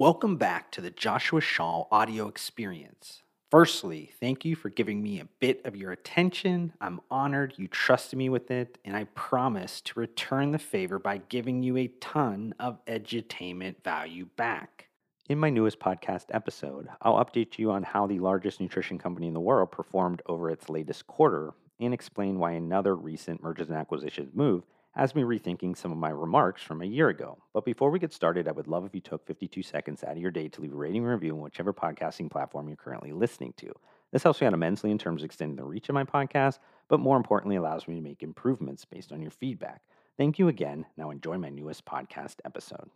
Welcome back to the Joshua Shaw audio experience. Firstly, thank you for giving me a bit of your attention. I'm honored you trusted me with it, and I promise to return the favor by giving you a ton of edutainment value back. In my newest podcast episode, I'll update you on how the largest nutrition company in the world performed over its latest quarter and explain why another recent mergers and acquisitions move has me rethinking some of my remarks from a year ago. But before we get started, I would love if you took 52 seconds out of your day to leave a rating and review on whichever podcasting platform you're currently listening to. This helps me out immensely in terms of extending the reach of my podcast, but more importantly, allows me to make improvements based on your feedback. Thank you again. Now enjoy my newest podcast episode.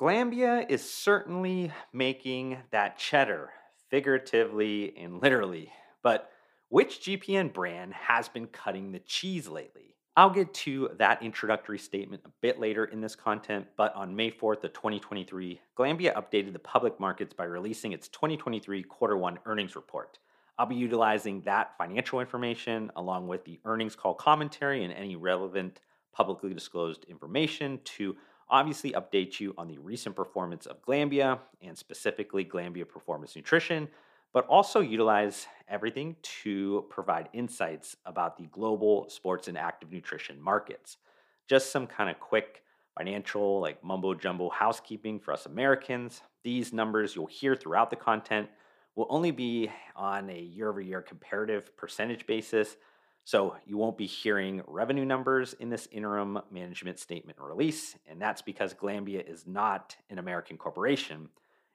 Glanbia is certainly making that cheddar, figuratively and literally. But which GPN brand has been cutting the cheese lately? I'll get to that introductory statement a bit later in this content, but on May 4th of 2023, Glanbia updated the public markets by releasing its 2023 quarter one earnings report. I'll be utilizing that financial information along with the earnings call commentary and any relevant publicly disclosed information to obviously update you on the recent performance of Glanbia and specifically Glanbia Performance Nutrition, but also utilize everything to provide insights about the global sports and active nutrition markets. Just some kind of quick financial, like mumbo jumbo housekeeping for us Americans. These numbers you'll hear throughout the content will only be on a year over year comparative percentage basis. So you won't be hearing revenue numbers in this interim management statement release. And that's because Glanbia is not an American corporation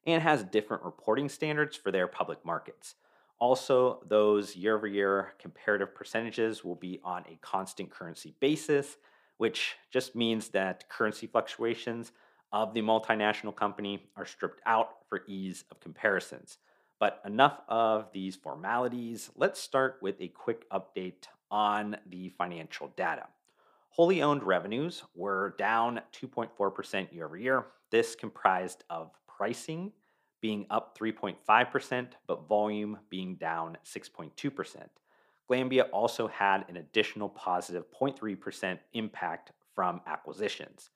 and has different reporting standards for their public markets. Also, those year over year comparative percentages will be on a constant currency basis, which just means that currency fluctuations of the multinational company are stripped out for ease of comparisons. But enough of these formalities. Let's start with a quick update on the financial data. Wholly owned revenues were down 2.4% year over year. This comprised of pricing being up 3.5%, but volume being down 6.2%. Glanbia also had an additional positive 0.3% impact from acquisitions.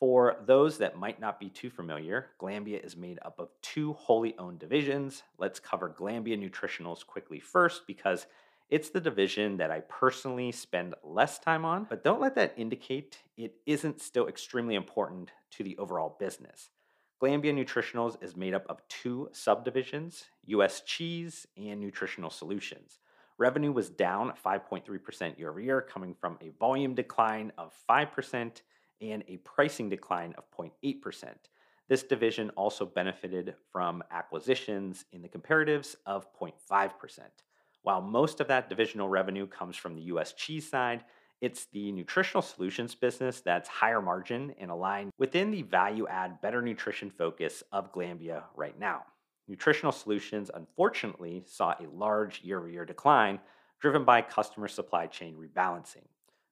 For those that might not be too familiar, Glanbia is made up of two wholly owned divisions. Let's cover Glanbia Nutritionals quickly first because it's the division that I personally spend less time on, but don't let that indicate it isn't still extremely important to the overall business. Glanbia Nutritionals is made up of two subdivisions US Cheese and Nutritional Solutions. Revenue was down 5.3% year over year, coming from a volume decline of 5% and a pricing decline of 0.8%. This division also benefited from acquisitions in the comparatives of 0.5%. While most of that divisional revenue comes from the US cheese side, it's the nutritional solutions business that's higher margin and aligned within the value add better nutrition focus of Glanbia right now. Nutritional solutions unfortunately saw a large year over year decline driven by customer supply chain rebalancing.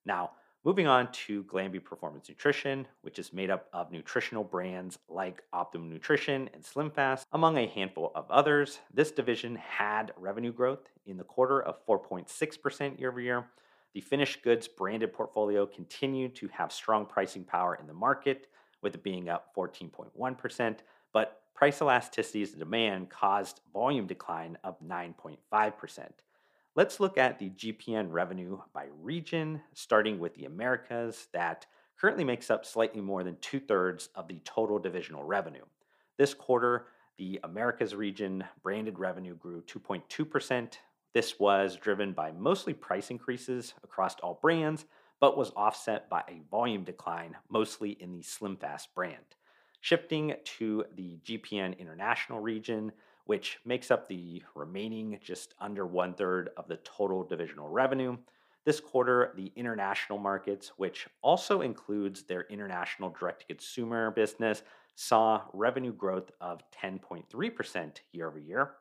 Now, moving on to Glanbia Performance Nutrition, which is made up of nutritional brands like Optimum Nutrition and SlimFast, among a handful of others. This division had revenue growth in the quarter of 4.6% year over year the finished goods branded portfolio continued to have strong pricing power in the market, with it being up 14.1%, but price elasticities of demand caused volume decline of 9.5%. Let's look at the GPN revenue by region, starting with the Americas, that currently makes up slightly more than two thirds of the total divisional revenue. This quarter, the Americas region branded revenue grew 2.2%, this was driven by mostly price increases across all brands, but was offset by a volume decline, mostly in the SlimFast brand. Shifting to the GPN International region, which makes up the remaining just under one third of the total divisional revenue, This quarter, the international markets, which also includes their international direct to consumer business, saw revenue growth of 10.3% year over year.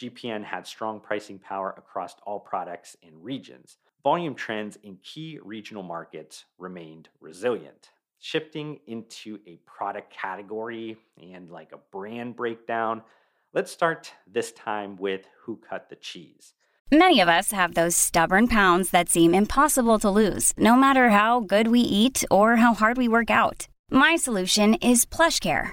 GPN had strong pricing power across all products and regions. Volume trends in key regional markets remained resilient. Shifting into a product category and like a brand breakdown, let's start this time with Who Cut the Cheese. Many of us have those stubborn pounds that seem impossible to lose, no matter how good we eat or how hard we work out. My solution is PlushCare.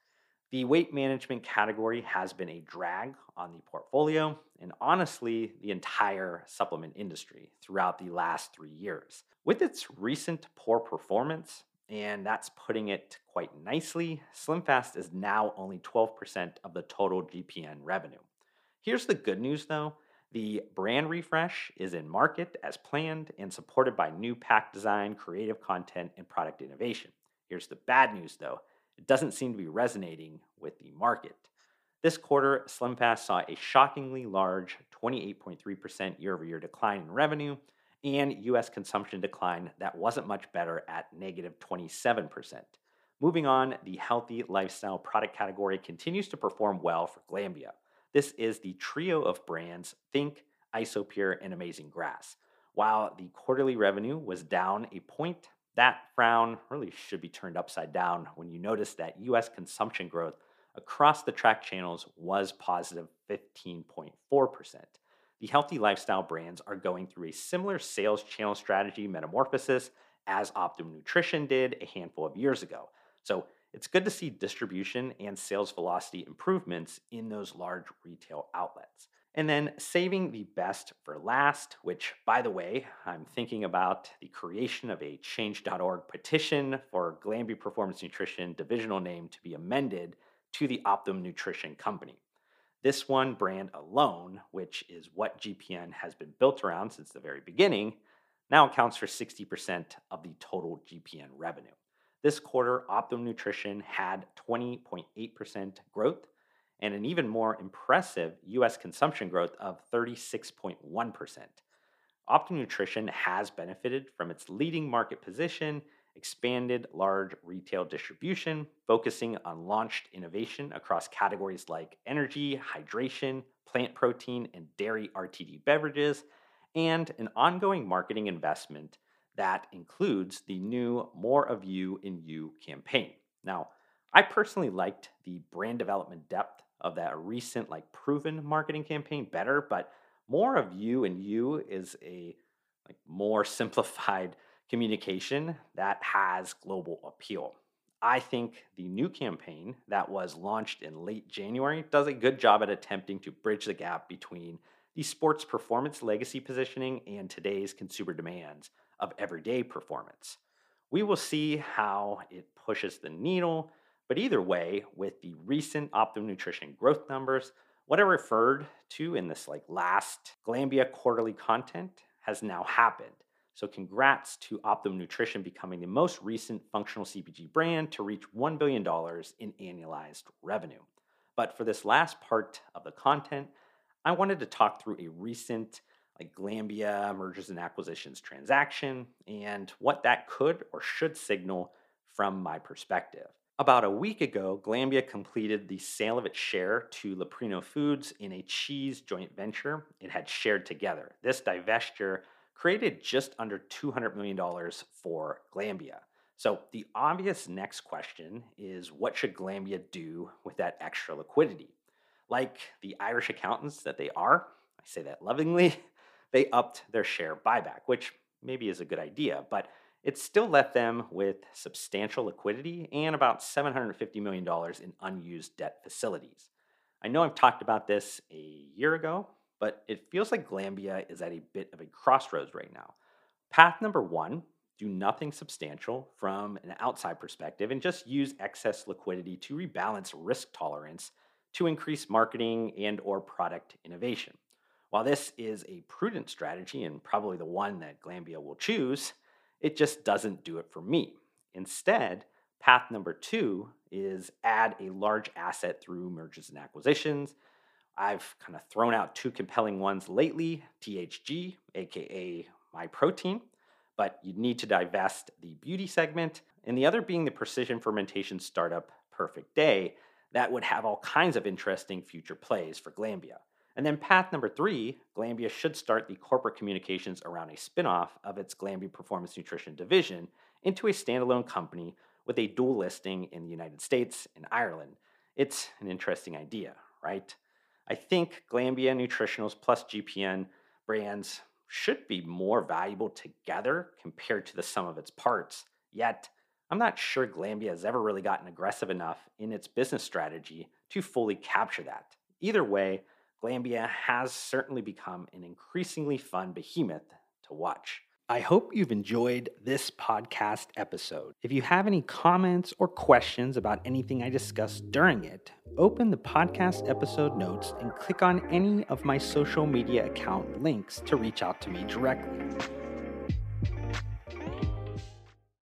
The weight management category has been a drag on the portfolio and honestly, the entire supplement industry throughout the last three years. With its recent poor performance, and that's putting it quite nicely, SlimFast is now only 12% of the total GPN revenue. Here's the good news though the brand refresh is in market as planned and supported by new pack design, creative content, and product innovation. Here's the bad news though it doesn't seem to be resonating with the market. This quarter, SlimFast saw a shockingly large 28.3% year over year decline in revenue and US consumption decline that wasn't much better at negative 27%. Moving on, the healthy lifestyle product category continues to perform well for Glanbia. This is the trio of brands Think, Isopure, and Amazing Grass. While the quarterly revenue was down a point, that frown really should be turned upside down when you notice that US consumption growth across the track channels was positive 15.4%. The healthy lifestyle brands are going through a similar sales channel strategy metamorphosis as Optimum Nutrition did a handful of years ago. So it's good to see distribution and sales velocity improvements in those large retail outlets. And then saving the best for last, which, by the way, I'm thinking about the creation of a change.org petition for Glanbia Performance Nutrition divisional name to be amended to the Optimum Nutrition Company. This one brand alone, which is what GPN has been built around since the very beginning, now accounts for 60% of the total GPN revenue. This quarter, Optimum Nutrition had 20.8% growth and an even more impressive US consumption growth of 36.1%. Optimum Nutrition has benefited from its leading market position, expanded large retail distribution, focusing on launched innovation across categories like energy, hydration, plant protein, and dairy RTD beverages, and an ongoing marketing investment that includes the new More of You in You campaign. Now, I personally liked the brand development depth of that recent, like proven marketing campaign better, but More of You and You is a like more simplified communication that has global appeal. I think the new campaign that was launched in late January does a good job at attempting to bridge the gap between the sports performance legacy positioning and today's consumer demands of everyday performance. We will see how it pushes the needle, but either way, with the recent Optimum Nutrition growth numbers, what I referred to in this like last Glanbia quarterly content has now happened. So congrats to Optimum Nutrition becoming the most recent functional CPG brand to reach $1 billion in annualized revenue. But for this last part of the content, I wanted to talk through a recent like Glanbia mergers and acquisitions transaction and what that could or should signal from my perspective. About a week ago, Glanbia completed the sale of its share to Leprino Foods in a cheese joint venture it had shared together. This divestiture created just under $200 million for Glanbia. So the obvious next question is what should Glanbia do with that extra liquidity? Like the Irish accountants that they are, I say that lovingly, they upped their share buyback, which maybe is a good idea, but it still left them with substantial liquidity and about $750 million in unused debt facilities. I know I've talked about this a year ago, but it feels like Glanbia is at a bit of a crossroads right now. Path number one do nothing substantial from an outside perspective and just use excess liquidity to rebalance risk tolerance to increase marketing and or product innovation. While this is a prudent strategy and probably the one that Glanbia will choose, it just doesn't do it for me. Instead, path number 2 is add a large asset through mergers and acquisitions. I've kind of thrown out two compelling ones lately, THG, aka Myprotein, but you'd need to divest the beauty segment, and the other being the precision fermentation startup Perfect Day that would have all kinds of interesting future plays for Glanbia. And then path number three, Glanbia should start the corporate communications around a spinoff of its Glanbia Performance Nutrition division into a standalone company with a dual listing in the United States and Ireland. It's an interesting idea, right? I think Glanbia Nutritionals plus GPN brands should be more valuable together compared to the sum of its parts. Yet, I'm not sure Glanbia has ever really gotten aggressive enough in its business strategy to fully capture that. Either way, Glanbia has certainly become an increasingly fun behemoth to watch. I hope you've enjoyed this podcast episode. If you have any comments or questions about anything I discussed during it, open the podcast episode notes and click on any of my social media account links to reach out to me directly.